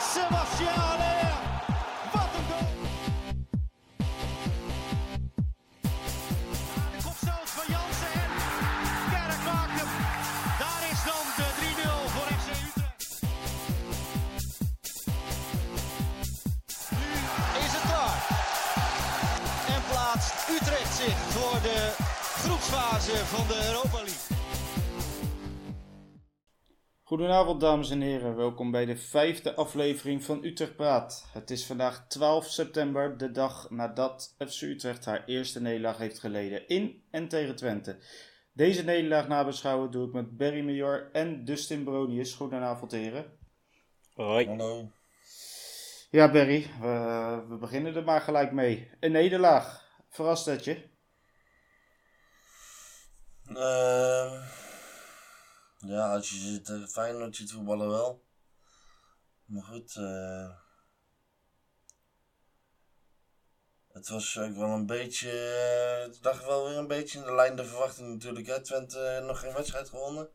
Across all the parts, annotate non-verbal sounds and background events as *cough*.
Haller. Wat een goal. De kopstoot van Jansen en Kerk maakt. Daar is dan de 3-0 voor FC Utrecht. Nu is het klaar. En plaatst Utrecht zich voor de groepsfase van de Europa League. Goedenavond dames en heren, welkom bij de vijfde aflevering van Utrecht Praat. Het is vandaag 12 september, de dag nadat FC Utrecht haar eerste nederlaag heeft geleden in en tegen Twente. Deze nederlaag nabeschouwen doe ik met Barry Major en Dustin Bronius. Goedenavond heren. Hoi. Hallo. Ja Barry, we, we beginnen er maar gelijk mee. Een nederlaag, verrast dat je? Ehm, ja, als je zit tegen Feyenoord ziet voetballen wel. Maar goed, eh, het was ook wel een beetje, eh, het lag wel weer een beetje in de lijn de verwachting natuurlijk. Hè. Twente eh, nog geen wedstrijd gewonnen.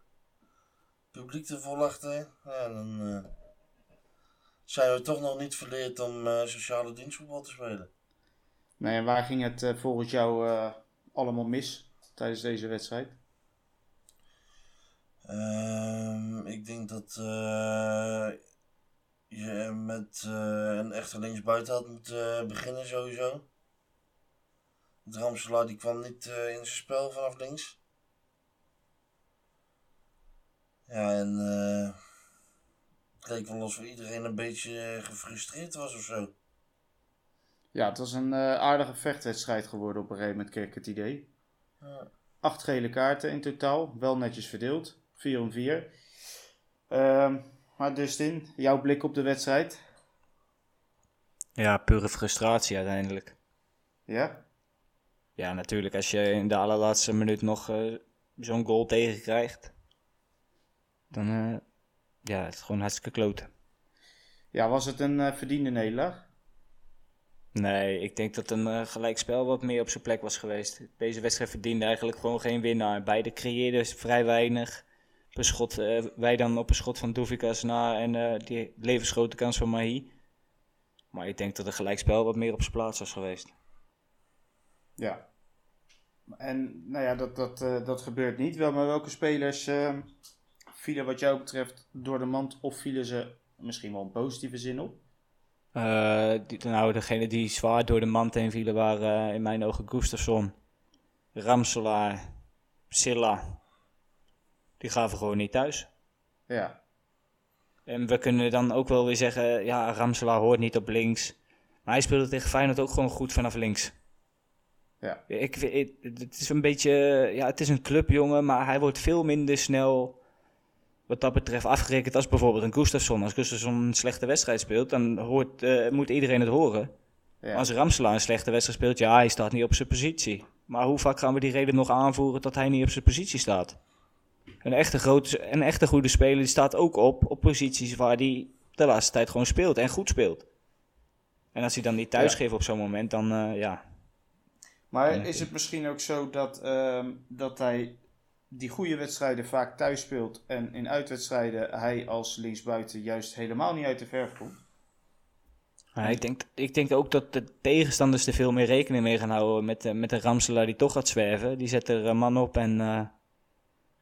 Publiek te vol achter. Ja, dan zijn we toch nog niet verleerd om sociale dienstvoetbal te spelen. Nee, en waar ging het volgens jou allemaal mis tijdens deze wedstrijd? Ehm, ik denk dat eh, je met eh, een echte linksbuiten had moeten eh, beginnen sowieso. De Ramselaar die kwam niet in zijn spel vanaf links. Ja, en het leek wel alsof iedereen een beetje gefrustreerd was of zo. Ja, het was een aardige vechtwedstrijd geworden op een gegeven moment, kreeg ik het idee. Ja. Acht gele kaarten in totaal, wel netjes verdeeld. 4 om 4. Ehm, maar Dustin, jouw blik op de wedstrijd? Ja, pure frustratie uiteindelijk. Ja? Ja, natuurlijk. Als je in de allerlaatste minuut nog eh, zo'n goal tegenkrijgt, dan eh, ja, het is gewoon hartstikke kloten. Ja, was het een eh, verdiende nederlaag? Nee, ik denk dat een gelijkspel wat meer op zijn plek was geweest. Deze wedstrijd verdiende eigenlijk gewoon geen winnaar. Beide creëerden vrij weinig. Op een schot, eh, wij dan op een schot van Doevikas na en eh, die levensgrote kans van Mahi. Maar ik denk dat een gelijkspel wat meer op zijn plaats was geweest. Ja. En nou ja, dat, dat, eh, dat gebeurt niet. Wel, maar welke spelers eh, vielen wat jou betreft door de mand of vielen ze misschien wel een positieve zin op? Die, nou, degene die zwaar door de mand heen vielen waren in mijn ogen Gustafsson, Ramselaar, Silla. Die gaven gewoon niet thuis. Ja. En we kunnen dan ook wel weer zeggen, ja, Ramselaar hoort niet op links. Maar hij speelde tegen Feyenoord ook gewoon goed vanaf links. Ja. Ik, het is een beetje, ja, het is een clubjongen, maar hij wordt veel minder snel wat dat betreft afgerekend als bijvoorbeeld een Gustafsson. Als Gustafsson een slechte wedstrijd speelt, dan hoort, eh, moet iedereen het horen. ja. Als Ramselaar een slechte wedstrijd speelt, ja, hij staat niet op zijn positie. Maar hoe vaak gaan we die reden nog aanvoeren dat hij niet op zijn positie staat? Een echte, grote, een echte goede speler die staat ook op, op posities waar hij de laatste tijd gewoon speelt en goed speelt. En als hij dan niet thuis Ja. geeft op zo'n moment, dan eh, ja. Maar is het misschien ook zo dat, ehm, dat hij die goede wedstrijden vaak thuis speelt en in uitwedstrijden hij als linksbuiten juist helemaal niet uit de verf komt? Ik, denk, ik denk ook dat de tegenstanders er veel meer rekening mee gaan houden met, eh, met een Ramselaar die toch gaat zwerven. Die zet er een man op en eh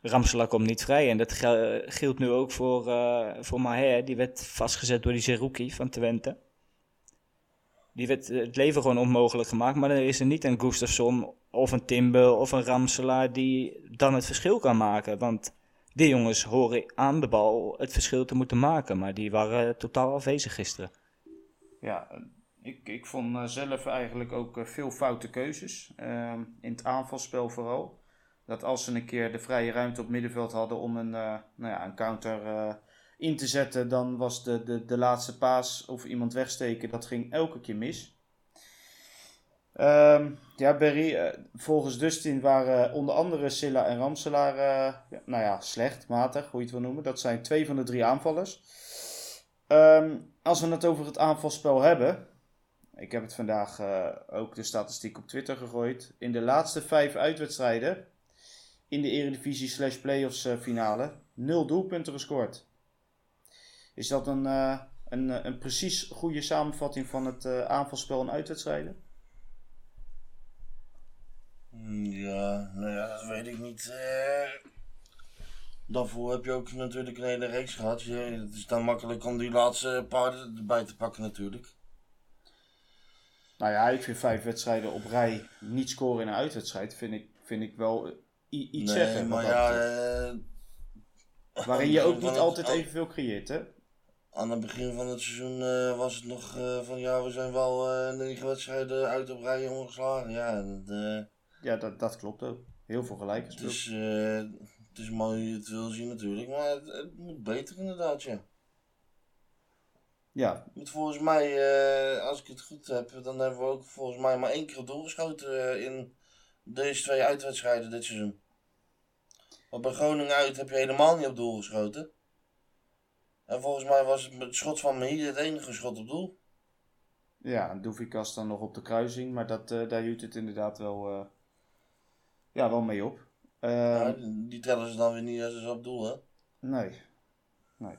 Ramselaar komt niet vrij. En dat gel- geldt nu ook voor, eh voor Maher. Die werd vastgezet door die Zerouki van Twente. Die werd eh, het leven gewoon onmogelijk gemaakt. Maar er is er niet een Gustafsson of een Timber of een Ramselaar die dan het verschil kan maken. Want die jongens horen aan de bal het verschil te moeten maken. Maar die waren totaal afwezig gisteren. Ja, eh, ik, ik vond eh, zelf eigenlijk ook eh, veel foute keuzes. Ehm, in het aanvalspel vooral. Dat als ze een keer de vrije ruimte op middenveld hadden om een, eh, nou ja, een counter eh, in te zetten, dan was de, de, de laatste paas of iemand wegsteken, dat ging elke keer mis. Ehm, ja, Berry, eh, volgens Dustin waren onder andere Silla en Ramselaar, nou ja, slecht, matig, hoe je het wil noemen. Dat zijn twee van de drie aanvallers. Ehm, als we het over het aanvalspel hebben. Ik heb het vandaag ook de statistiek op Twitter gegooid. In de laatste vijf uitwedstrijden in de Eredivisie slash Playoffs eh, finale nul doelpunten gescoord. Is dat een, eh, een, eh, een precies goede samenvatting van het aanvalspel en uitwedstrijden? Hmm, ja, nou ja, dat weet ik niet. Uh, daarvoor heb je ook natuurlijk een hele reeks gehad. Je, het is dan makkelijk om die laatste paar erbij te pakken natuurlijk. Nou ja, ik vind vijf wedstrijden op rij niet scoren in een uitwedstrijd, vind ik, vind ik wel iets nee, zeggen. Maar ja, uh, waarin je ook niet altijd evenveel creëert, hè? Aan het begin van het seizoen uh, was het nog uh, van ja, we zijn wel negen wedstrijden uit op rij ongeslagen. Ja, dat, ja dat, dat klopt ook. Heel veel gelijk. Dus het is mooi je het wil zien natuurlijk, maar het, het moet beter inderdaad, ja. Ja. Moet volgens mij, uh, als ik het goed heb, dan hebben we ook volgens mij maar één keer op doel geschoten uh, in deze twee uitwedstrijden dit seizoen. Want bij Groningen uit heb je helemaal niet op doel geschoten. En volgens mij was het, het schot van Mehide het enige schot op doel. Ja, en Doevikas dan nog op de kruising, maar dat, uh, daar hield het inderdaad wel, ja, wel mee op. Ja, ehm, die tellen ze dan weer niet als ze op doel, hè? Nee. Nee.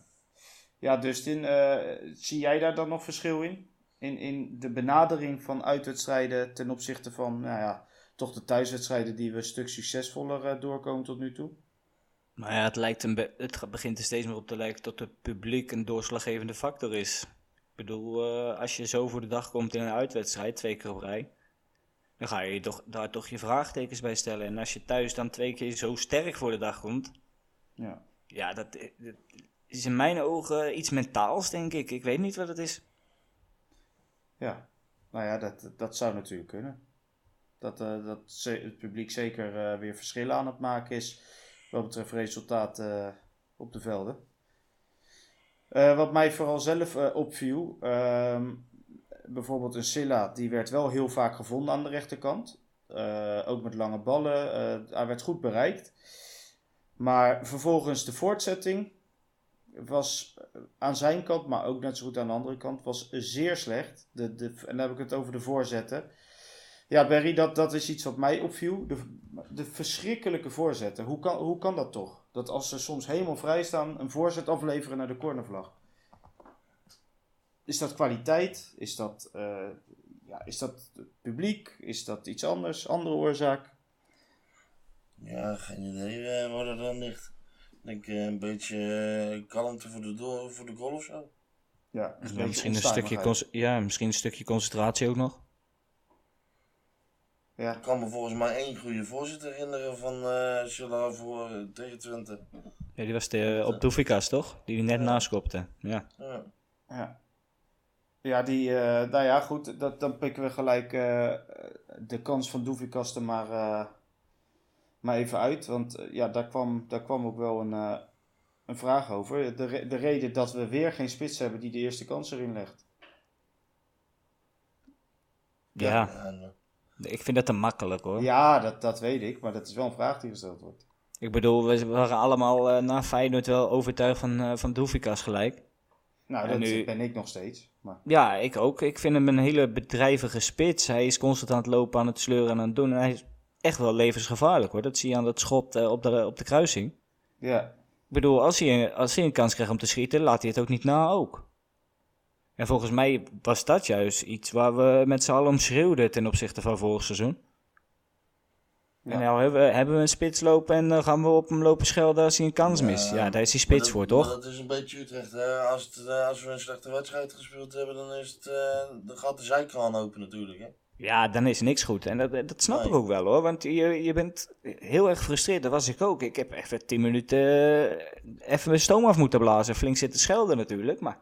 Ja, Dustin, uh, zie jij daar dan nog verschil in? in? In de benadering van uitwedstrijden ten opzichte van, nou ja, toch de thuiswedstrijden die we een stuk succesvoller doorkomen tot nu toe? Nou ja, het, lijkt een het begint er steeds meer op te lijken dat het publiek een doorslaggevende factor is. Ik bedoel, uh, als je zo voor de dag komt in een uitwedstrijd, twee keer op rij, dan ga je toch, daar toch je vraagtekens bij stellen. En als je thuis dan twee keer zo sterk voor de dag komt, ja, ja dat, dat is in mijn ogen iets mentaals, denk ik. Ik weet niet wat het is. Ja, nou ja, dat, dat zou natuurlijk kunnen. Dat, uh, dat het publiek zeker uh, weer verschillen aan het maken is wat betreft resultaten uh, op de velden. wat mij vooral zelf opviel, ehm, bijvoorbeeld een Silla, die werd wel heel vaak gevonden aan de rechterkant. ook met lange ballen. hij werd goed bereikt. Maar vervolgens de voortzetting was aan zijn kant, maar ook net zo goed aan de andere kant, was zeer slecht. De, de, en dan heb ik het over de voorzetten. Ja, Berry, dat, dat is iets wat mij opviel. De, de verschrikkelijke voorzetten. Hoe kan, hoe kan dat toch? Dat als ze soms helemaal vrij staan, een voorzet afleveren naar de cornervlag. Is dat kwaliteit? Is dat, uh, ja, is dat publiek? Is dat iets anders? Andere oorzaak? Ja, geen idee uh, waar dat dan ligt denk uh, een beetje uh, kalmte voor de, voor de goal of zo. Ja, ja misschien, een stukje ja, misschien een stukje concentratie ook nog. Ja. Ik kan me volgens mij één goede voorzitter herinneren van uh, voor uh, tegen Twente. Ja, die was de, op Doefikas toch? Die net ja. naskopte. Ja. ja. Ja. Ja, die, uh, nou ja, goed, dat, dan pikken we gelijk de kans van Doefikas er maar maar even uit. Want eh, ja, daar kwam, daar kwam ook wel een, uh, een vraag over. De, de reden dat we weer geen spits hebben die de eerste kans erin legt. Ja, ik vind dat te makkelijk hoor. Ja, dat, dat weet ik. Maar dat is wel een vraag die gesteld wordt. Ik bedoel, we waren allemaal uh, na Feyenoord wel overtuigd van, uh, van Doefikas gelijk. Nou, dat nu... ben ik nog steeds. Maar... Ja, ik ook. Ik vind hem een hele bedrijvige spits. Hij is constant aan het lopen, aan het sleuren en aan het doen. En hij echt wel levensgevaarlijk hoor. Dat zie je aan dat schot uh, op, de, op de kruising. Ja. Ik bedoel, als hij, als hij een kans krijgt om te schieten, laat hij het ook niet na ook. En volgens mij was dat juist iets waar we met z'n allen om schreeuwden ten opzichte van vorig seizoen. Ja. En nou hebben we, hebben we een spits lopen en dan gaan we op hem lopen schelden als hij een kans ja, mist. Ja, daar is hij spits voor, toch? Dat is een beetje Utrecht. Hè? Als, het, eh, als we een slechte wedstrijd gespeeld hebben, dan, is het, uh, dan gaat de zijkraan open natuurlijk. Hè? Ja, dan is niks goed. En dat, dat snap nee. ik ook wel hoor. Want je, je bent heel erg gefrustreerd. Dat was ik ook. Ik heb even tien minuten even mijn stoom af moeten blazen. Flink zitten schelden natuurlijk. Maar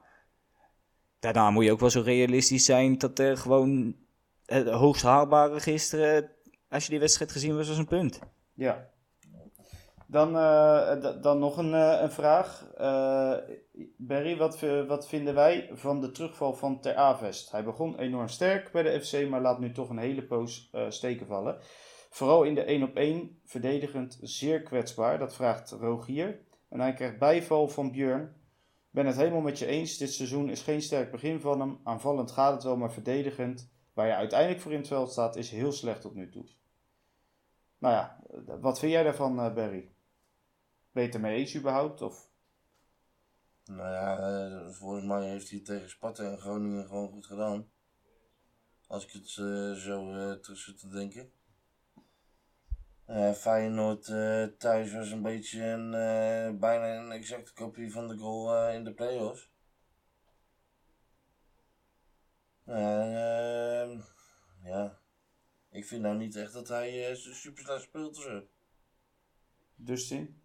daarna moet je ook wel zo realistisch zijn dat er gewoon het hoogst haalbare gisteren, als je die wedstrijd gezien was, was een punt. Ja. Dan, uh, dan nog een, uh, een vraag. Uh, Barry, wat, wat vinden wij van de terugval van Ter Avest? Hij begon enorm sterk bij de FC, maar laat nu toch een hele poos steken vallen. Vooral in de 1 op 1 verdedigend zeer kwetsbaar. Dat vraagt Rogier. En hij krijgt bijval van Björn. Ben het helemaal met je eens. Dit seizoen is geen sterk begin van hem. Aanvallend gaat het wel, maar verdedigend, waar je uiteindelijk voor in het veld staat, is heel slecht tot nu toe. Nou ja, wat vind jij daarvan, Barry? Ben je het ermee eens überhaupt? Of? Nou ja, eh, volgens mij heeft hij tegen Sparta en Groningen gewoon goed gedaan. Als ik het eh, zo eh, terug zit te denken. Eh Feyenoord eh, thuis was een beetje een, eh, bijna een exacte kopie van de goal in de play-offs. Eh, ja, ik vind nou niet echt dat hij eh, super slecht speelt of zo. Dustin?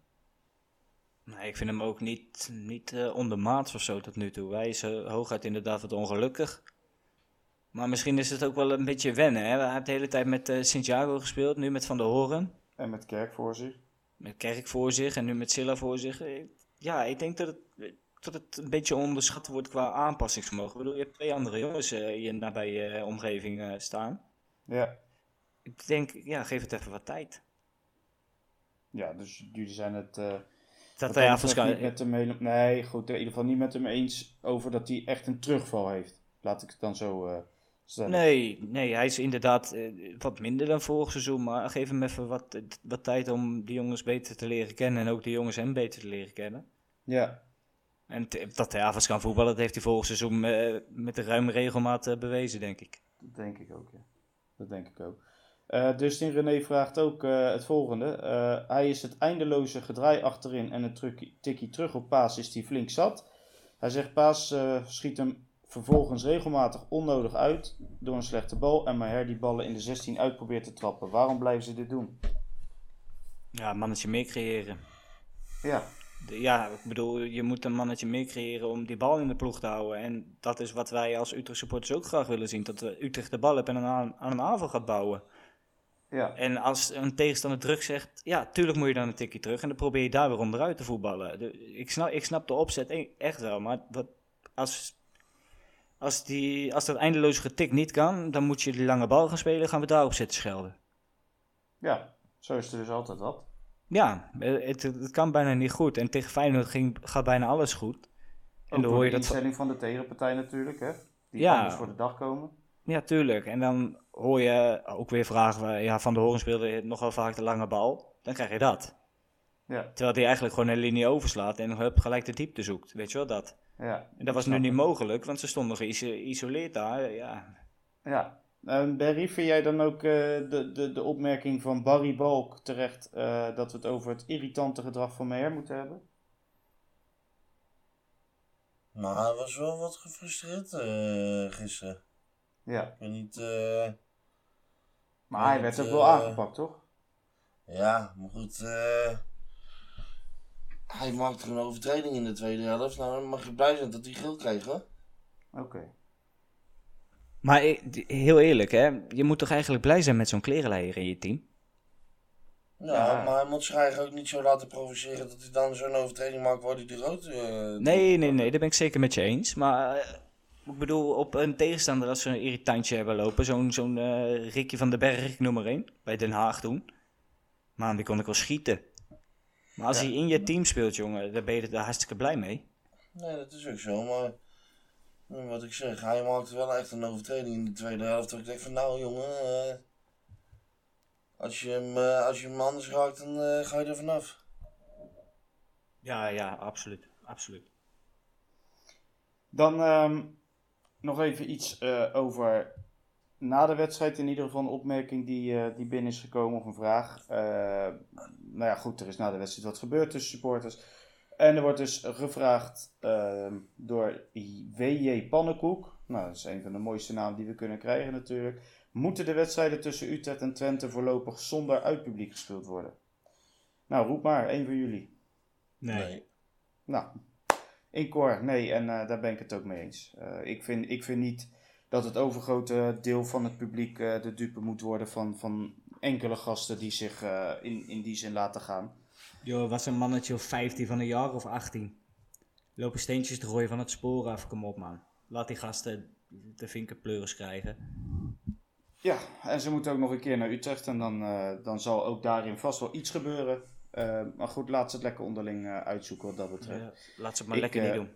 Nee, ik vind hem ook niet, niet ondermaats of zo tot nu toe. Hij is hooguit inderdaad wat ongelukkig. Maar misschien is het ook wel een beetje wennen. Hè? Hij heeft de hele tijd met eh Santiago gespeeld, nu met Van der Horen. En met Kerk voor zich. Met Kerk voor zich en nu met Silla voor zich. Eh, Ja, ik denk dat het, dat het een beetje onderschat wordt qua aanpassingsvermogen. Ik bedoel, je hebt twee andere jongens eh, in nabij je omgeving eh, staan. Ja. Ik denk, ja, geef het even wat tijd. Ja, dus jullie zijn het... eh, Dat hij met hem hele- Nee, goed, in ieder geval niet met hem eens over dat hij echt een terugval heeft. Laat ik het dan zo Nee, nee, hij is inderdaad eh, wat minder dan vorig seizoen. Maar geef hem even wat, wat tijd om die jongens beter te leren kennen. En ook de jongens hem beter te leren kennen. Ja, En dat hij avonds kan voetballen, dat heeft hij vorig seizoen eh, met een ruime regelmaat eh, bewezen, denk ik. dat denk ik ook, ja. Dat denk ik ook. Eh Dustin René vraagt ook het volgende. Hij is het eindeloze gedraai achterin en het truc- tikkie terug op Paas is hij flink zat. Hij zegt Paas schiet hem vervolgens regelmatig onnodig uit door een slechte bal en Maher die ballen in de 16 uit probeert te trappen. Waarom blijven ze dit doen? Ja, mannetje meer creëren. Ja, Ja, ik bedoel, je moet een mannetje meer creëren om die bal in de ploeg te houden. En dat is wat wij als Utrecht supporters ook graag willen zien. Dat we Utrecht de bal hebben en aan, aan een aanval gaat bouwen. ja, En als een tegenstander druk zegt, ja, tuurlijk moet je dan een tikje terug. En dan probeer je daar weer onderuit te voetballen. Ik, snap, ik snap de opzet e- echt wel. Maar wat, als, als, die, als dat eindeloze getik niet kan, dan moet je die lange bal gaan spelen. Gaan we daarop zitten schelden. ja. Zo is er dus altijd wat. Ja, eh, het, het kan bijna niet goed. En tegen Feyenoord ging, gaat bijna alles goed. En Ook dan hoor de je dat van- instelling van de tegenpartij natuurlijk, hè. Die Ja. anders voor de dag komen. Ja, tuurlijk. En dan hoor je ook weer vragen, van, ja, Van de Horen speelde nogal vaak de lange bal. Dan krijg je dat. Ja, Terwijl hij eigenlijk gewoon een linie overslaat en hup, gelijk de diepte zoekt. Weet je wel, dat. Ja. En dat was nu niet mogelijk, want ze stonden geïsoleerd daar. Ja. Ja. En Barry, vind jij dan ook eh, de, de, de opmerking van Barry Balk terecht eh, dat we het over het irritante gedrag van Meyer moeten hebben? Maar hij was wel wat gefrustreerd eh, gisteren. Ja. Ik weet niet... eh, Maar hij werd ook wel aangepakt, toch? Ja, maar goed. eh hij maakte een overtreding in de tweede helft. Nou, dan mag je blij zijn dat hij geel kreeg, hoor. Oké. Maar heel eerlijk, hè, je moet toch eigenlijk blij zijn met zo'n klerenleier in je team? Ja, Ja. maar hij moet zich eigenlijk ook niet zo laten provoceren dat hij dan zo'n overtreding maakt waar hij de rood... eh, Nee, nee, nee, daar ben ik zeker met je eens. Maar eh, ik bedoel, op een tegenstander als ze een irritantje hebben lopen, zo'n zo'n eh Ricky van den Berg, ik noem maar één, bij Den Haag toen. Man, die kon ik wel schieten. Maar als Ja. hij in je team speelt, jongen, dan ben je er hartstikke blij mee. Nee, dat is ook zo, maar... Wat ik zeg, hij maakte wel echt een overtreding in de tweede helft. Dat ik denk van, nou jongen... eh, als, je hem, eh, als je hem anders raakt, dan eh, ga je er vanaf. Ja, ja, absoluut. absoluut. Dan ehm, nog even iets over na de wedstrijd. In ieder geval een opmerking die, eh, die binnen is gekomen of een vraag. Eh, nou ja, goed, er is na de wedstrijd wat gebeurd tussen supporters. En er wordt dus gevraagd ehm, door W.J. Pannenkoek. Nou, dat is een van de mooiste namen die we kunnen krijgen natuurlijk. Moeten de wedstrijden tussen Utrecht en Twente voorlopig zonder uitpubliek gespeeld worden? Nou, roep maar, één van jullie. Nee. Nou, in Cor, nee, en eh, daar ben ik het ook mee eens. Eh, ik, vind, ik vind niet dat het overgrote deel van het publiek eh, de dupe moet worden van, van enkele gasten die zich eh, in, in die zin laten gaan. Joh, was een mannetje of 15 van een jaar of 18. Lopen steentjes te gooien van het spoor af, kom op man. Laat die gasten de vinkerpleuris krijgen. Ja, en ze moeten ook nog een keer naar Utrecht en dan, eh, dan zal ook daarin vast wel iets gebeuren. Maar goed, laat ze het lekker onderling uitzoeken wat dat betreft. Laat ze het maar Ik, lekker niet doen.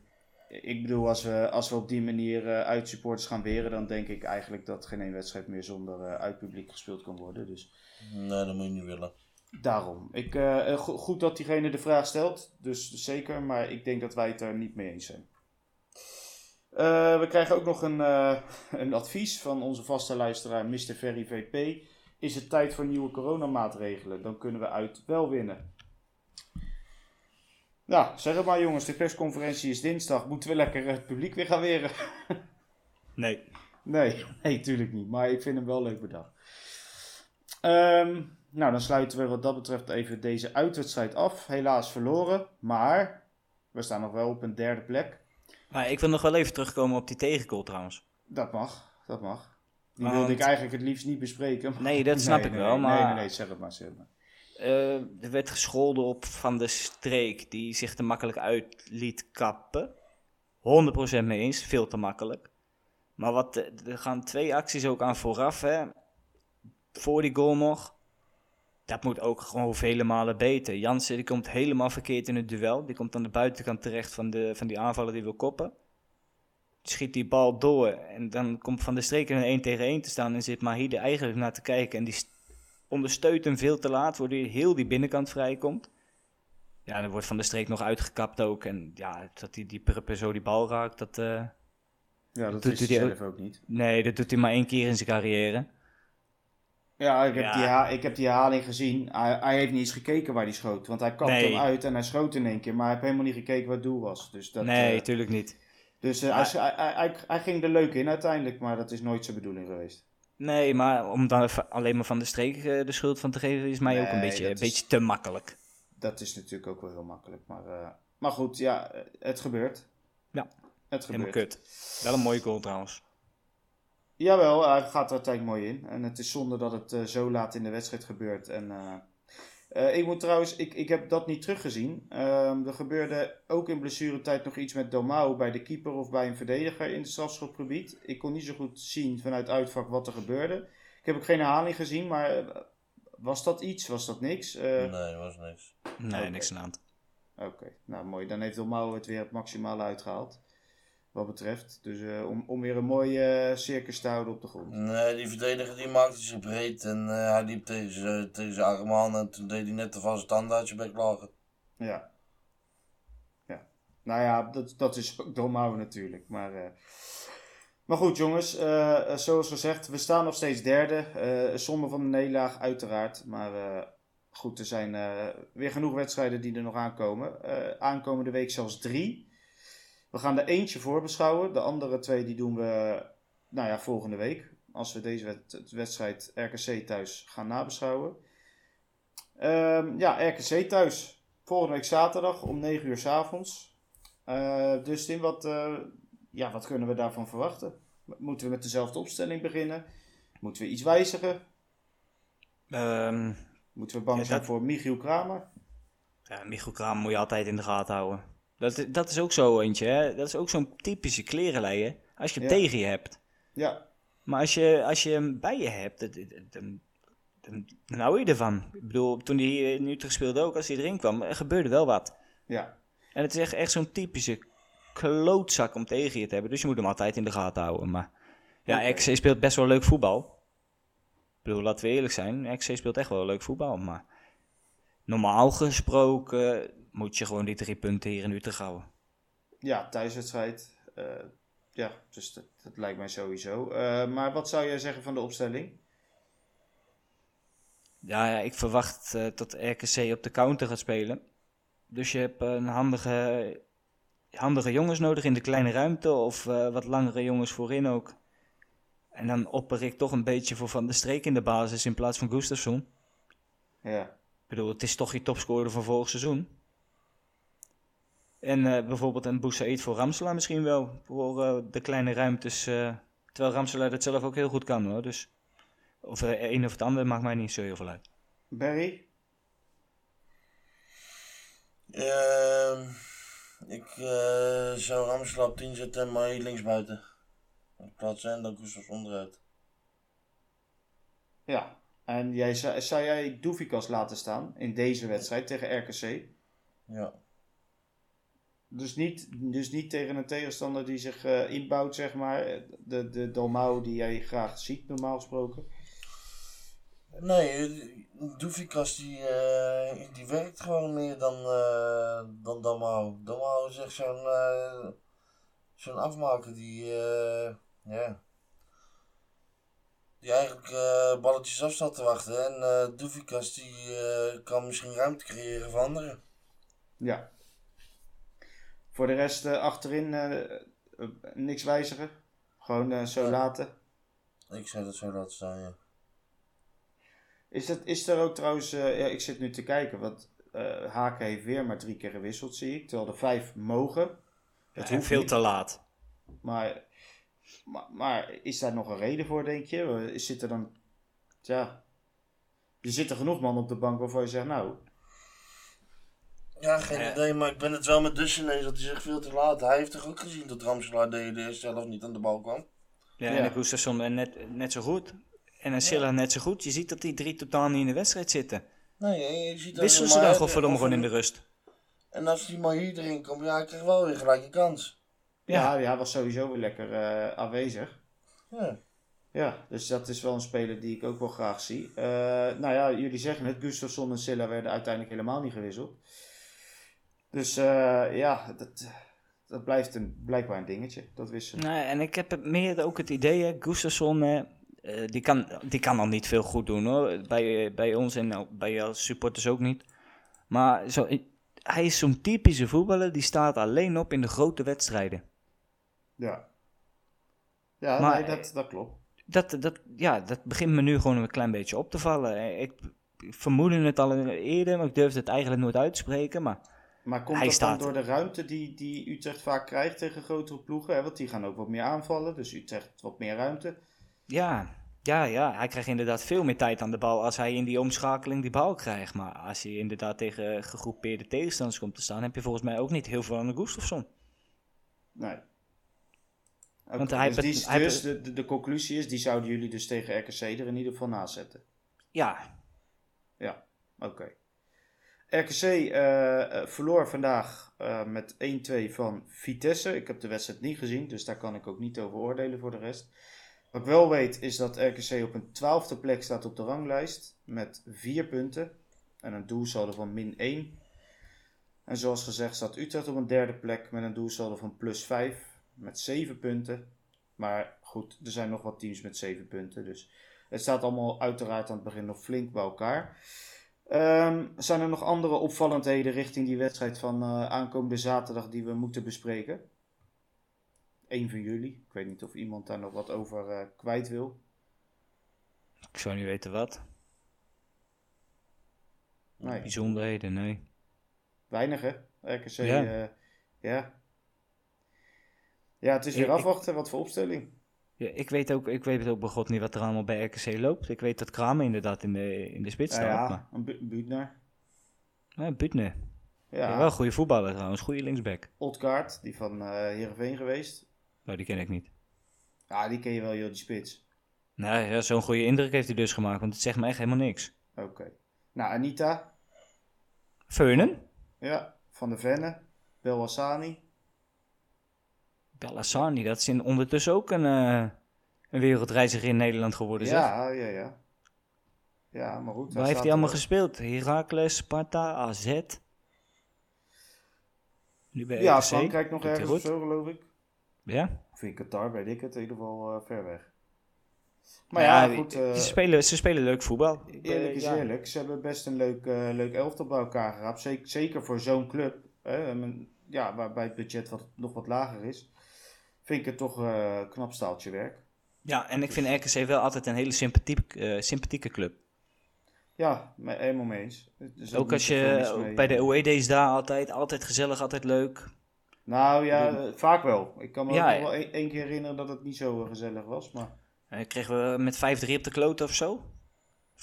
Ik bedoel, als we, als we op die manier eh uitsupporters gaan weren, dan denk ik eigenlijk dat geen één wedstrijd meer zonder eh uitpubliek gespeeld kan worden. Dus Nee, dat moet je niet willen. Daarom. Ik, eh, go- goed dat diegene de vraag stelt, dus zeker, maar ik denk dat wij het er niet mee eens zijn. We krijgen ook nog een, een advies van onze vaste luisteraar Mr. Ferry VP. Is het tijd voor nieuwe coronamaatregelen? Dan kunnen we uit wel winnen. Nou, zeg het maar jongens, de persconferentie is dinsdag. Moeten we lekker het publiek weer gaan weren? *laughs* Nee. Nee, *laughs* nee, tuurlijk niet. Maar ik vind hem wel leuk bedacht. Ehm, nou, dan sluiten we wat dat betreft even deze uitwedstrijd af. Helaas verloren, maar we staan nog wel op een derde plek. Maar ik wil nog wel even terugkomen op die tegengoal trouwens. Dat mag, dat mag. Die Want- wilde ik eigenlijk het liefst niet bespreken. maar- Nee, dat snap *laughs* Nee, ik nee, wel, nee, maar- Nee, nee, nee, zeg het maar, zeg het maar. Eh, er werd gescholden op Van de Streek, die zich te makkelijk uit liet kappen. 100% mee eens, veel te makkelijk. Maar wat, eh, er gaan twee acties ook aan vooraf, hè. Voor die goal nog. Dat moet ook gewoon vele malen beter. Jansen die komt helemaal verkeerd in het duel. Die komt aan de buitenkant terecht van, de, van die aanvaller die wil koppen. Schiet die bal door en dan komt Van de Streek in een 1 tegen 1 te staan en zit Mahide eigenlijk naar te kijken. En die ondersteunt hem veel te laat, waardoor heel die binnenkant vrijkomt. Ja, dan wordt Van de Streek nog uitgekapt ook. En ja, dat hij die Pruppen zo die bal raakt, dat... eh, Ja, dat Doet hij die zelf ook niet. nee, dat doet hij maar één keer in zijn carrière. Ja, ik heb, Ja. Die, ha- ik heb die herhaling gezien. Hij, hij heeft niet eens gekeken waar hij schoot. Want hij kapte Nee. hem uit en hij schoot in één keer. Maar hij heeft helemaal niet gekeken wat het doel was. Dus, dat, nee, eh, tuurlijk niet. dus eh, hij, hij, hij, hij ging er leuk in uiteindelijk. Maar dat is nooit zijn bedoeling geweest. Nee, maar om dan even alleen maar Van de Streek eh, de schuld van te geven, is mij ook een beetje, een is- beetje te makkelijk. Dat is natuurlijk ook wel heel makkelijk. Maar, eh, maar goed, ja, eh, het gebeurt. Ja, Het Helemaal gebeurt. kut. Wel een mooie goal trouwens. Jawel, hij gaat er uiteindelijk mooi in. En het is zonde dat het zo laat in de wedstrijd gebeurt. En, eh, ik moet trouwens, ik, ik heb dat niet teruggezien. Ehm, er gebeurde ook in blessuretijd nog iets met Domau bij de keeper of bij een verdediger in het strafschopgebied. Ik kon niet zo goed zien vanuit uitvak wat er gebeurde. Ik heb ook geen herhaling gezien, maar eh, was dat iets? Was dat niks? Eh, Nee, was niks. Nee, niks aan de hand. Oké, nou mooi. Dan heeft Domau het weer het maximale uitgehaald. Wat betreft. Dus eh, om, om weer een mooie eh, circus te houden op de grond. Nee, die verdediger die maakte zich breed en eh, hij liep tegen zijn tegen zijn arm aan en toen deed hij net te vast tanden uit zijn bek lagen. Ja. Ja. Nou ja, dat, dat is ook Domau natuurlijk. Maar, maar goed, jongens. zoals gezegd, we staan nog steeds derde. zonder van de nederlaag, uiteraard. Maar goed, er zijn weer genoeg wedstrijden die er nog aankomen. Aankomende week zelfs drie. We gaan er eentje voorbeschouwen. De andere twee die doen we nou ja, volgende week. Als we deze wed- wedstrijd RKC thuis gaan nabeschouwen. Ehm, ja, RKC thuis. Volgende week zaterdag om 9 uur s avonds. Eh Dustin, wat, eh, ja, wat kunnen we daarvan verwachten? Moeten we met dezelfde opstelling beginnen? Moeten we iets wijzigen? Ehm, Moeten we bang Ja, zijn dat- voor Michiel Kramer? ja, Michiel Kraam moet je altijd in de gaten houden. Dat, dat is ook zo eentje, hè. Dat is ook zo'n typische klerenlei, hè. Als je hem Ja. tegen je hebt. Ja, Maar als je, als je hem bij je hebt, dan, dan, dan hou je ervan. Ik bedoel, toen hij hier in Utrecht speelde ook, als hij erin kwam, er gebeurde wel wat. ja. En het is echt, echt zo'n typische klootzak om tegen je te hebben. Dus je moet hem altijd in de gaten houden. Maar ja. XC speelt best wel leuk voetbal. Ik bedoel, laten we eerlijk zijn. XC speelt echt wel leuk voetbal. Maar normaal gesproken moet je gewoon die drie punten hier in Utrecht houden. Ja, thuiswedstrijd. Eh, ja, dus dat, dat lijkt mij sowieso. Eh, maar wat zou jij zeggen van de opstelling? Ja, ja, ik verwacht eh, dat RKC op de counter gaat spelen. Dus je hebt een handige, handige jongens nodig in de kleine ruimte. Of wat langere jongens voorin ook. En dan opper ik toch een beetje voor Van de Streek in de basis in plaats van Gustafsson. Ja, Ik bedoel, het is toch je topscorer van vorig seizoen. En eh, bijvoorbeeld een Boussaïd voor Ramselaar misschien wel. Voor eh, de kleine ruimtes. eh, terwijl Ramselaar dat zelf ook heel goed kan hoor. Dus of eh, een of het ander maakt mij niet zo heel veel uit. Barry? Ehm, ik eh, zou Ramselaar op 10 zetten en maar links buiten. In plaats zijn dan Gustafsson eruit. Ja. En jij, zou, zou jij Doefikas laten staan in deze wedstrijd tegen RKC? Ja. Dus niet, dus niet tegen een tegenstander die zich eh, inbouwt, zeg maar. De, de Dalmau die jij graag ziet, normaal gesproken. Nee, Doefikas die, eh, die werkt gewoon meer dan, uh, dan Damau. Damau is echt zo'n uh, zo'n afmaker die, ja, die eigenlijk balletjes af staat te wachten. En uh, Doefikas die kan misschien ruimte creëren voor anderen. Ja. Voor de rest achterin niks wijzigen. Gewoon zo laten. Ik zou dat zo laten staan, ja. Is, dat, is er ook trouwens, uh, ja, ik zit nu te kijken, want uh, Haken heeft weer maar drie keer gewisseld, zie ik. Terwijl er vijf mogen. Het ja, veel niet. te laat. Maar, maar, maar, is daar nog een reden voor, denk je? Zit er dan, ja, er zitten genoeg mannen op de bank waarvan je zegt, nou... Ja, geen ja. idee, maar ik ben het wel met Dusje eens dat hij zich veel te laat. Hij heeft toch ook gezien dat Ramselaar DD zelf niet aan de bal kwam? Ja, ja. en ik moest er net, net zo goed. En een Silla net zo goed. Je ziet dat die drie totaal niet in de wedstrijd zitten. Nee, je ziet Wisselen ze dan godverdomme gewoon in de rust. En als die maar hier erin komt, ja, ik krijg wel weer gelijk een kans. Ja, ja, was sowieso weer lekker uh, aanwezig. Ja. Ja, dus dat is wel een speler die ik ook wel graag zie. Uh, nou ja, jullie zeggen het, Gustafsson en Silla werden uiteindelijk helemaal niet gewisseld. Dus uh, ja, dat, dat blijft een, blijkbaar een dingetje, dat wisselen. Nee, en ik heb meer ook het idee, Gustafsson uh, die, kan, die kan al niet veel goed doen hoor. Bij, bij ons en bij jouw supporters ook niet. Maar zo, hij is zo'n typische voetballer die staat alleen op in de grote wedstrijden. Ja. Ja, maar, nee, dat, dat klopt. Dat, dat, ja, dat begint me nu gewoon een klein beetje op te vallen. Ik, ik vermoedde het al eerder, maar ik durfde het eigenlijk nooit uit te spreken. Maar, maar komt hij dat staat... dan door de ruimte die, die Utrecht vaak krijgt tegen grotere ploegen? Hè? Want die gaan ook wat meer aanvallen, dus Utrecht wat meer ruimte. Ja, ja, ja, hij krijgt inderdaad veel meer tijd aan de bal als hij in die omschakeling die bal krijgt. Maar als hij inderdaad tegen gegroepeerde tegenstanders komt te staan, heb je volgens mij ook niet heel veel aan de Gustafsson. Nee. Want hij dus, die, hij dus de, de, de, conclusie is, die zouden jullie dus tegen RKC er in ieder geval naast zetten? Ja. Ja, oké. RKC uh, verloor vandaag uh, met 1-2 van Vitesse. Ik heb de wedstrijd niet gezien, dus daar kan ik ook niet over oordelen voor de rest. Wat ik wel weet is dat RKC op een twaalfde plek staat op de ranglijst met vier punten en een doelsaldo van min 1. En zoals gezegd staat Utrecht op een derde plek met een doelsaldo van plus 5 met 7 punten. Maar goed, er zijn nog wat teams met 7 punten. Dus het staat allemaal uiteraard aan het begin nog flink bij elkaar. Um, zijn er nog andere opvallendheden richting die wedstrijd van uh, aankomende zaterdag die we moeten bespreken? een van jullie. Ik weet niet of iemand daar nog wat over uh, kwijt wil. Ik zou niet weten wat. Nee. Bijzonderheden, nee. Weinig hè? RKC, ja. Uh, ja. Ja, het is weer ik, afwachten. Wat voor opstelling? Ja, ik weet ook, ik weet ook bij God niet wat er allemaal bij RKC loopt. Ik weet dat Kramer inderdaad in de, in de spits staat. Ja, maar... een Buutner. Ja, Buutner. Ja. ja. wel een goede voetballer trouwens, goede linksback. Otkaart, die van uh, Heerenveen geweest. Nou, die ken ik niet. Ja, die ken je wel, joh, die spits. Nee, ja, zo'n goede indruk heeft hij dus gemaakt, want het zegt me echt helemaal niks. Oké. Nou, Anita. Veunen? Ja, Van de Venne. Belwassani. Belwassani, dat is in ondertussen ook een, uh, een wereldreiziger in Nederland geworden, ja, zeg. Ja, ja, ja. Ja, maar goed. Waar heeft hij allemaal gespeeld? Heracles, Sparta, AZ? Nu bij ja, Frankrijk nog ergens of zo, geloof ik. Ja? Of in Qatar, weet ik het, in ieder geval uh, ver weg. Maar ja, ja goed. Uh, ze, spelen, ze spelen leuk voetbal. Eerlijk is ja. eerlijk. Ze hebben best een leuk, uh, leuk elftal bij elkaar geraapt. Zeker, zeker voor zo'n club. Hè, ja, waarbij het budget wat, nog wat lager is. Vind ik het toch een knap staaltje werk. Ja, en ik vind RKC wel altijd een hele sympathieke, sympathieke club. Ja, helemaal mee eens. Ook, ook als je bij de OED's daar altijd, altijd gezellig, altijd leuk. Nou ja, vaak wel. Ik kan me ja, nog wel één keer herinneren dat het niet zo gezellig was. Maar... En kregen we met 5-3 op de kloot of zo? 5-2?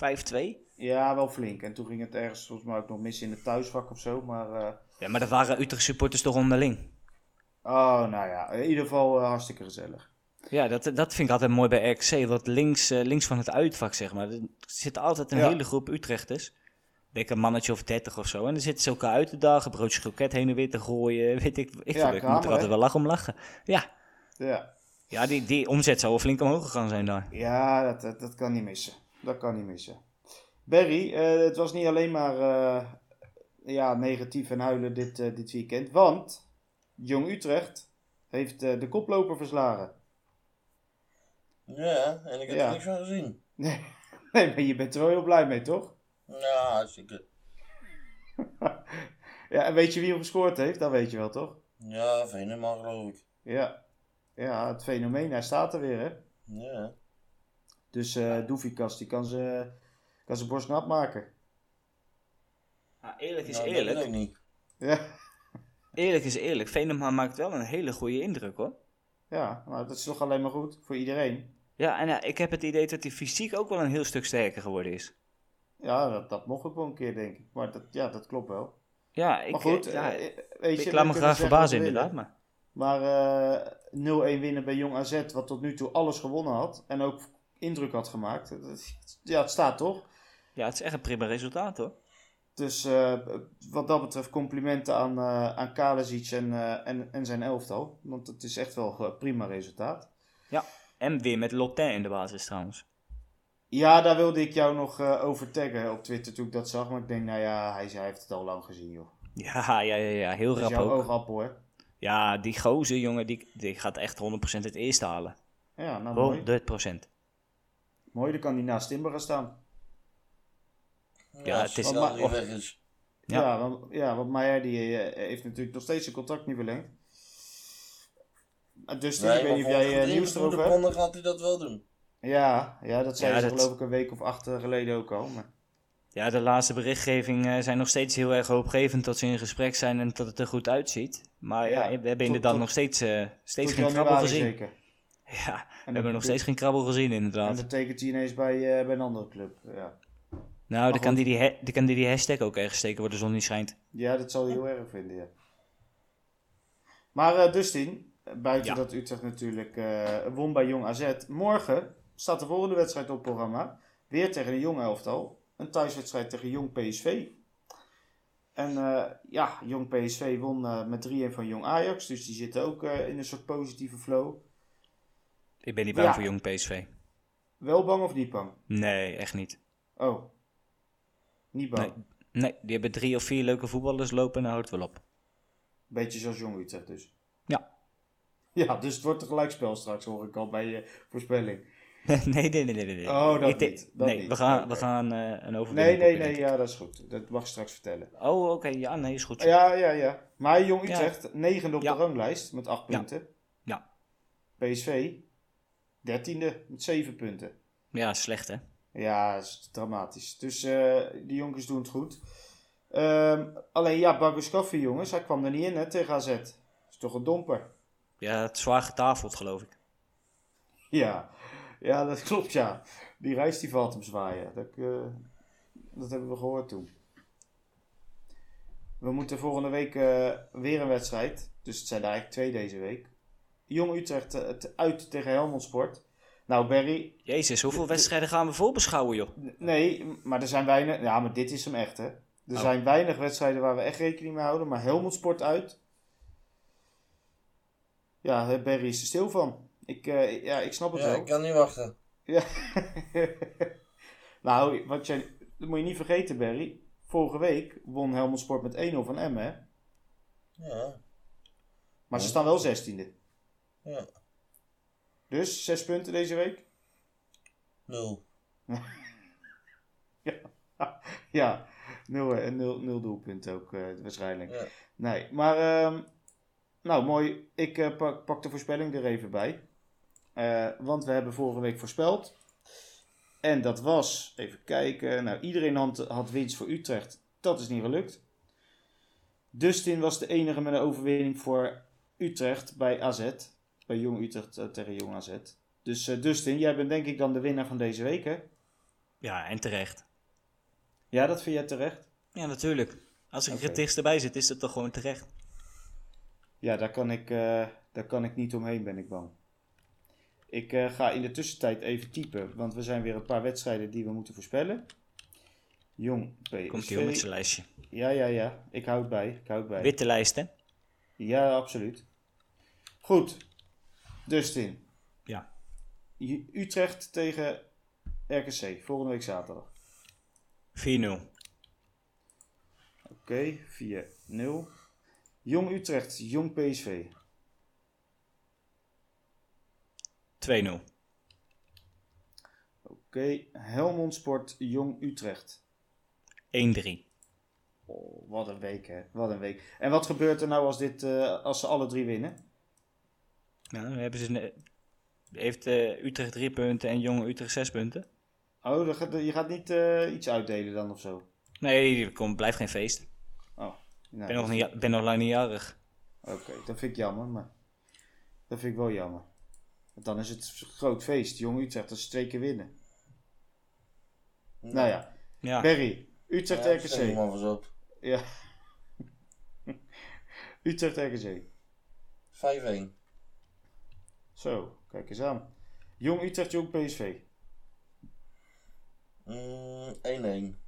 Ja, wel flink. En toen ging het ergens volgens mij ook nog mis in het thuisvak of zo. Maar, uh... Ja, maar dat waren Utrecht supporters toch onderling? Oh, nou ja. In ieder geval uh, hartstikke gezellig. Ja, dat, dat vind ik altijd mooi bij RC. Want links, uh, links van het uitvak, zeg maar, er zit altijd een ja. hele groep Utrechters denk een mannetje of 30 of zo. En dan zitten ze elkaar uit te dagen, broodjes kroket heen en weer te gooien. *laughs* Weet ik, ik, ja, ik moet er altijd wel lachen om lachen. Ja. Ja. Ja, die, die omzet zou wel flink omhoog gegaan zijn daar. Ja, dat, dat, dat kan niet missen. Dat kan niet missen. Barry, eh, het was niet alleen maar eh, ja, negatief en huilen dit, eh, dit weekend. Want Jong Utrecht heeft eh, de koploper verslagen. Ja, en ik heb Ja. er niks van gezien. *laughs* Nee, nee, maar je bent er wel heel blij mee, toch? Ja, hartstikke. *laughs* Ja, en weet je wie hem gescoord heeft? Dat weet je wel, toch? Ja, Venema geloof ik. Ja, ja het fenomeen, hij staat er weer, hè? Ja. Dus eh Doefikas, die kan ze, kan ze borst nat maken. Ja, eerlijk is Nou, eerlijk. niet. Ja, Eerlijk is eerlijk. Venema maakt wel een hele goede indruk hoor. ja maar dat is toch alleen maar goed voor iedereen. Ja, en ja, ik heb het idee dat hij fysiek ook wel een heel stuk sterker geworden is. Ja, dat, dat mocht ook wel een keer, denk ik. Maar dat, ja, dat klopt wel. Ja, ik, maar goed, eh, ja, eh, weet je, ik laat me graag verbazen inderdaad. Maar Maar eh 0-1 winnen bij Jong AZ, wat tot nu toe alles gewonnen had. En ook indruk had gemaakt. Ja, het staat toch? ja, het is echt een prima resultaat hoor. Dus eh, wat dat betreft complimenten aan, eh aan Kalesic en, eh, en, en zijn elftal. Want het is echt wel een prima resultaat. En weer met Lotin in de basis trouwens. Ja, daar wilde ik jou nog over taggen op Twitter toen ik dat zag. Maar ik denk, nou ja, hij, hij heeft het al lang gezien, joh. Ja, ja, ja, ja heel Dat is rap jouw ook. oogappel, hè? Ja, die gozer jongen, die, die gaat echt 100% het eerste halen. Ja, nou mooi. 100%. Mooi, dan kan hij naast Timber gaan staan. Ja, het is- weg is. Ja. Ja, want, ja, want Meijer die, eh, heeft natuurlijk nog steeds zijn contract niet verlengd. Uh, Dus Nee, ik weet niet of jij eh, nieuws de erover hebt. gaat hij dat wel doen. Ja, ja, dat zei Ja, ze dat- geloof ik een week of acht eh, geleden ook al. Maar... Ja, de laatste berichtgeving eh, zijn nog steeds heel erg hoopgevend dat ze in gesprek zijn en dat het er goed uitziet. Maar ja, Ja, we hebben tot- inderdaad tot- nog steeds, eh, steeds geen krabbel gezien. zeker. Ja, we En hebben dat- nog steeds geen krabbel gezien En inderdaad. dan tekent hij ineens bij, eh, bij een andere club. Ja, Nou, dan goed. kan, die, die, ha- dan kan die die hashtag ook ergens steken waar de zon niet schijnt. ja dat zal hij heel erg vinden, ja. Maar eh, Dustin, buiten Ja. dat Utrecht natuurlijk eh, won bij Jong AZ. Morgen staat de volgende wedstrijd op het programma. Weer tegen een Jong elftal. Een thuiswedstrijd tegen Jong PSV. En eh, ja, Jong PSV won eh, met 3-1 van Jong Ajax. Dus die zitten ook eh, in een soort positieve flow. Ik ben niet bang Ja. voor jong PSV. Wel bang of niet bang? Nee, echt niet. Oh. Niet bang. Nee. Nee, die hebben drie of vier leuke voetballers lopen en houdt wel op. Beetje zoals Jong Utrecht dus. Ja. *laughs* Ja, dus het wordt een gelijkspel straks, hoor ik al bij je voorspelling. *laughs* nee, nee, nee, nee, nee. nee. Oh, dat Ik niet, dat nee, niet. we gaan, we gaan eh, een Nee, overwinning nee, nee, denk ja, dat is goed. Dat mag je straks vertellen. Oh, oké, ja, nee, is goed. Ja, ja, ja. Maar Jong Ja. Utrecht, negende op Ja. de ranglijst met acht Ja. punten. Ja. PSV, dertiende met zeven punten. Ja, slecht hè. Ja, dat is dramatisch. Dus eh die jongens doen het goed. Ehm, alleen ja, Baguskaffi jongens, hij kwam er niet in hè, tegen AZ. Dat is toch een domper. Ja, het zwaar getafeld, geloof ik. Ja, ja dat klopt ja. Die reis die valt hem zwaaien. Dat, eh, dat hebben we gehoord toen. We moeten volgende week eh, weer een wedstrijd. Dus het zijn er eigenlijk twee deze week. Jong Utrecht het uit tegen Helmond Sport. Nou Barry, Jezus, hoeveel wedstrijden gaan we voorbeschouwen, joh? nee, maar er zijn weinig... Ja, maar dit is hem echt hè. Er Oh. zijn weinig wedstrijden waar we echt rekening mee houden. Maar Helmond Sport uit. Ja, Barry is er stil van. Ik, eh, ja, ik snap het Ja, wel. ik kan niet wachten. Ja. *laughs* nou, wat jij, dat moet je niet vergeten, Barry. Vorige week won Helmond Sport met 1-0 van Emmen. hè? Ja, Maar ze staan wel 16e. ja. Dus 6 punten deze week. Nul. *laughs* Ja, 0 en 0, 0 doelpunten ook eh, waarschijnlijk. Ja. Nee, maar ehm, nou mooi. Ik eh, pak, pak de voorspelling er even bij. Eh, want we hebben vorige week voorspeld. En dat was, even kijken. Nou, iedereen had, had winst voor Utrecht. Dat is niet gelukt. Dustin was de enige met een overwinning voor Utrecht bij AZ. Bij Jong Utrecht eh, tegen Jong AZ. Dus eh, Dustin, jij bent denk ik dan de winnaar van deze week, hè? Ja, en terecht. Ja, dat vind jij terecht. Ja, natuurlijk. Als ik er Oké. het dichtst bij zit, is het toch gewoon terecht. Ja, daar kan ik, eh, daar kan ik niet omheen, ben ik bang. Ik ga in de tussentijd even typen, want we zijn weer een paar wedstrijden die we moeten voorspellen. Jong Komt hij met PSV. zijn lijstje. Ja, ja, ja. Ik hou het bij. Ik hou het bij. Witte lijst, hè? Ja, absoluut. Goed. Dustin. Ja. Utrecht tegen RKC, volgende week zaterdag. Oké, 4-0. Jong Utrecht, Jong PSV. 2-0. Oké, Helmond Sport, Jong Utrecht. 1-3. Oh, wat een week, hè. Wat een week. En wat gebeurt er nou als, dit, eh, als ze alle drie winnen? Nou, dan hebben ze heeft eh, Utrecht 3 punten en Jong Utrecht 6 punten. Oh, dan gaat, je gaat niet eh, iets uitdelen dan of zo? Nee, er komt, blijft geen feest. Oh, Ik nou, ben nog, niet, ben nog lang niet jarig. Oké, dat vind ik jammer, maar... Dat vind ik wel jammer. Want dan is het een groot feest. Jong Utrecht, als ze twee keer winnen. Nou ja, Ja, Berry. Utrecht Ja, RKC. maar eens op. Ja. *laughs* Utrecht RKC. 5-1. Zo, kijk eens aan. Jong Utrecht, Jong PSV. Mm, 1-1.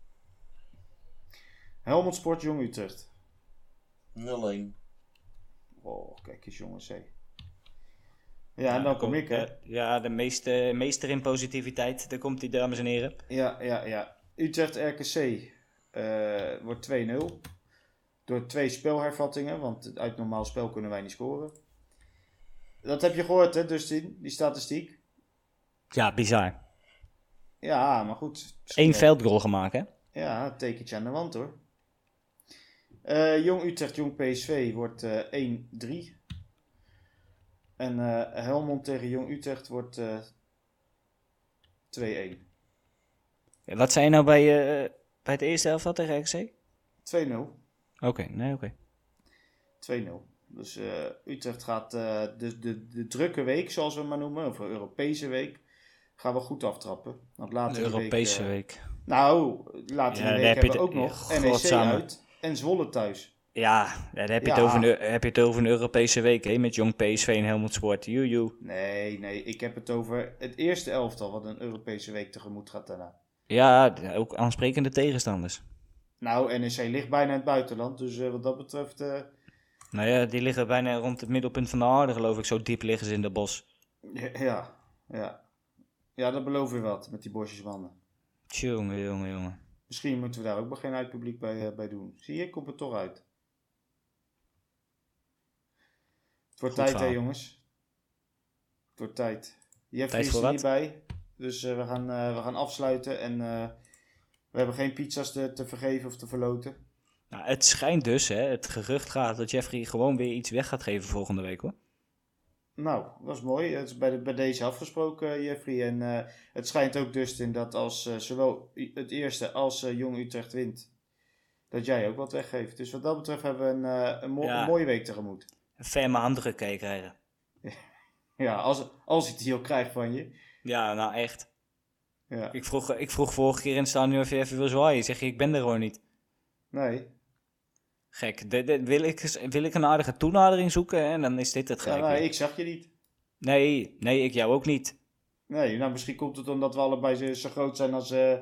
Helmond Sport, Jong Utrecht. 0-1. Oh, kijk eens jongens, hé. Ja, en dan kom ik, hè. ja, de meeste, meester in positiviteit. Daar komt hij, dames en heren. Ja, ja, ja. Utrecht RKC eh, wordt 2-0. Door twee spelhervattingen, want uit normaal spel kunnen wij niet scoren. Dat heb je gehoord, hè, Dustin? Die statistiek. Ja, bizar. Ja, maar goed. Eén veldgoal gemaakt, hè? Ja, tekentje aan de wand, hoor. Eh, Jong Utrecht, Jong PSV wordt eh 1-3. En eh, Helmond tegen Jong Utrecht wordt eh 2-1. Wat zei je nou bij, eh, bij het eerste elftal tegen RKC? 2-0. Oké, nee, oké. 2-0. Dus eh, Utrecht gaat eh, de, de, de drukke week, zoals we maar noemen, of Europese week, gaan we goed aftrappen. Want later De Europese week, eh, week. Nou, later Ja, in de daar week hebben we ook nog NEC uit en Zwolle thuis. Ja, dan heb je, Ja. Het over een, heb je het over een Europese week, hè? Met Jong PSV en Helmond Sport. Joejoe. Nee, nee, ik heb het over het eerste elftal wat een Europese week tegemoet gaat daarna. Ja, ook aansprekende tegenstanders. Nou, NEC ligt bijna in het buitenland, dus wat dat betreft, Nou ja, die liggen bijna rond het middelpunt van de aarde, geloof ik. Zo diep liggen ze in de bos. ja, ja. Ja, dat beloof je wat met die bosjes mannen. Jongen, jongen, jongen. Misschien moeten we daar ook maar geen uitpubliek bij, eh, bij doen. Zie je, komt het toch uit. Het wordt Goed tijd, hè jongens. Het wordt tijd. Voor er wat? niet bij. Dus eh, we, gaan, eh, we gaan afsluiten. En we hebben geen pizza's te, te vergeven of te verloten. Nou, het schijnt dus, hè, het gerucht gaat dat Jeffrey gewoon weer iets weg gaat geven volgende week, hoor. Nou, dat is mooi. Het is bij, de, bij deze afgesproken, eh, Jeffrey. En eh, het schijnt ook dus in dat als eh, zowel het eerste als eh, Jong Utrecht wint, dat jij ook wat weggeeft. Dus wat dat betreft hebben we een, een, mo- Ja. een mooie week tegemoet. Een ferme handdruk kan je krijgen. Ja, als, als hij die ook krijgt van je. Ja, nou echt. Ja. Ik vroeg, ik vroeg vorige keer in het stadion of je even wil zwaaien. Zeg je, ik ben er gewoon niet. Nee. Gek. De, de- wil, ik, wil ik een aardige toenadering zoeken en dan is dit het Ja, gelijk. nou, ik zag je niet. Nee, nee, ik jou ook niet. Nee, nou misschien komt het omdat we allebei zo, zo groot zijn als, eh,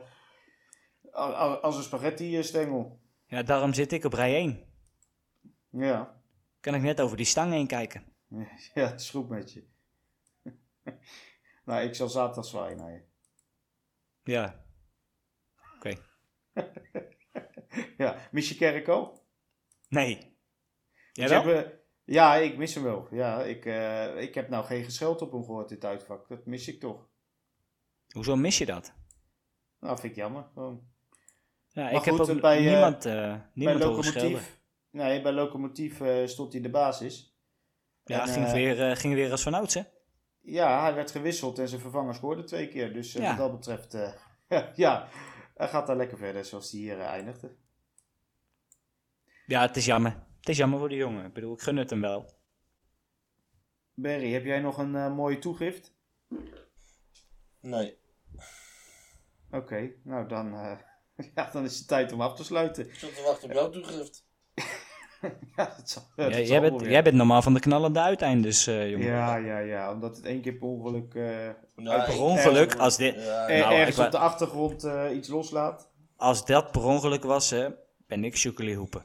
als een spaghetti stengel. Ja, daarom zit ik op rij 1. Ja. Kan ik net over die stang heen kijken. *laughs* Ja, het is goed met je. *laughs* nou, ik zal zaterdag zwaaien naar je. Ja. Oké. *laughs* Ja, mis je kerk al? Nee. Jij Dus wel? ja, ik mis hem wel. Ja, ik, eh, ik heb nou geen gescheld op hem gehoord, dit uitvak. Dat mis ik toch. Hoezo mis je dat? Nou, vind ik jammer. Gewoon. Ja, Maar ik heb goed, ook bij, eh, niemand, eh Bij niemand schelden. Locomotief, nee, bij Locomotief eh, stond hij de basis. Ja, En, ging, weer, ging weer als vanouds, hè? Ja, hij werd gewisseld en zijn vervanger scoorde twee keer. Dus Ja. wat dat betreft, *laughs* ja, hij gaat daar lekker verder zoals hij hier eindigde. Ja, het is jammer. Het is jammer voor de jongen. Ik bedoel, ik gun het hem wel. Barry, heb jij nog een eh, mooie toegift? Nee. Oké, nou dan, eh, *laughs* ja, dan is het tijd om af te sluiten. Ik zat te wachten op jouw toegift. *laughs* ja, dat zal, Ja, dat jij, zal bent, weer. jij bent normaal van de knallende uiteindes, eh jongen. Ja, ja, ja, omdat het één keer per ongeluk, eh, per ongeluk, ergens- als dit- Ja, er- Nou, ergens ik op de achtergrond eh, iets loslaat. Als dat per ongeluk was, hè, ben ik Chocolie Hoepen.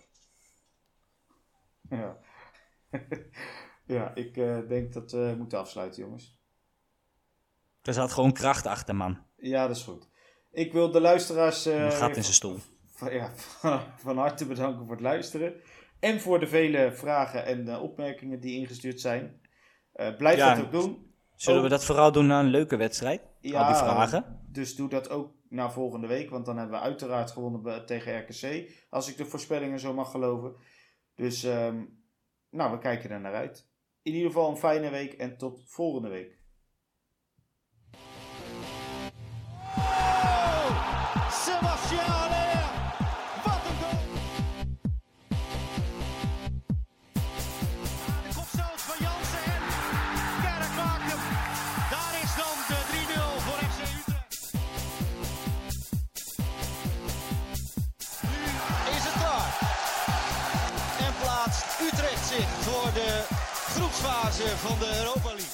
Ja, *laughs* ja ik eh, denk dat we moeten afsluiten, jongens. Er zat gewoon kracht achter, man. Ja, dat is goed. Ik wil de luisteraars uh, een gat in zijn stoel. Van, ja, *laughs* van, harte bedanken voor het luisteren. En voor de vele vragen en uh, opmerkingen die ingestuurd zijn. Blijf Ja, dat ook doen. Zullen Ook- we dat vooral doen na een leuke wedstrijd? Al die vragen. Dus doe dat ook na volgende week. Want dan hebben we uiteraard gewonnen tegen RKC. Als ik de voorspellingen zo mag geloven. Dus ehm, nou, we kijken er naar uit. In ieder geval een fijne week en tot volgende week. Groepsfase van de Europa League.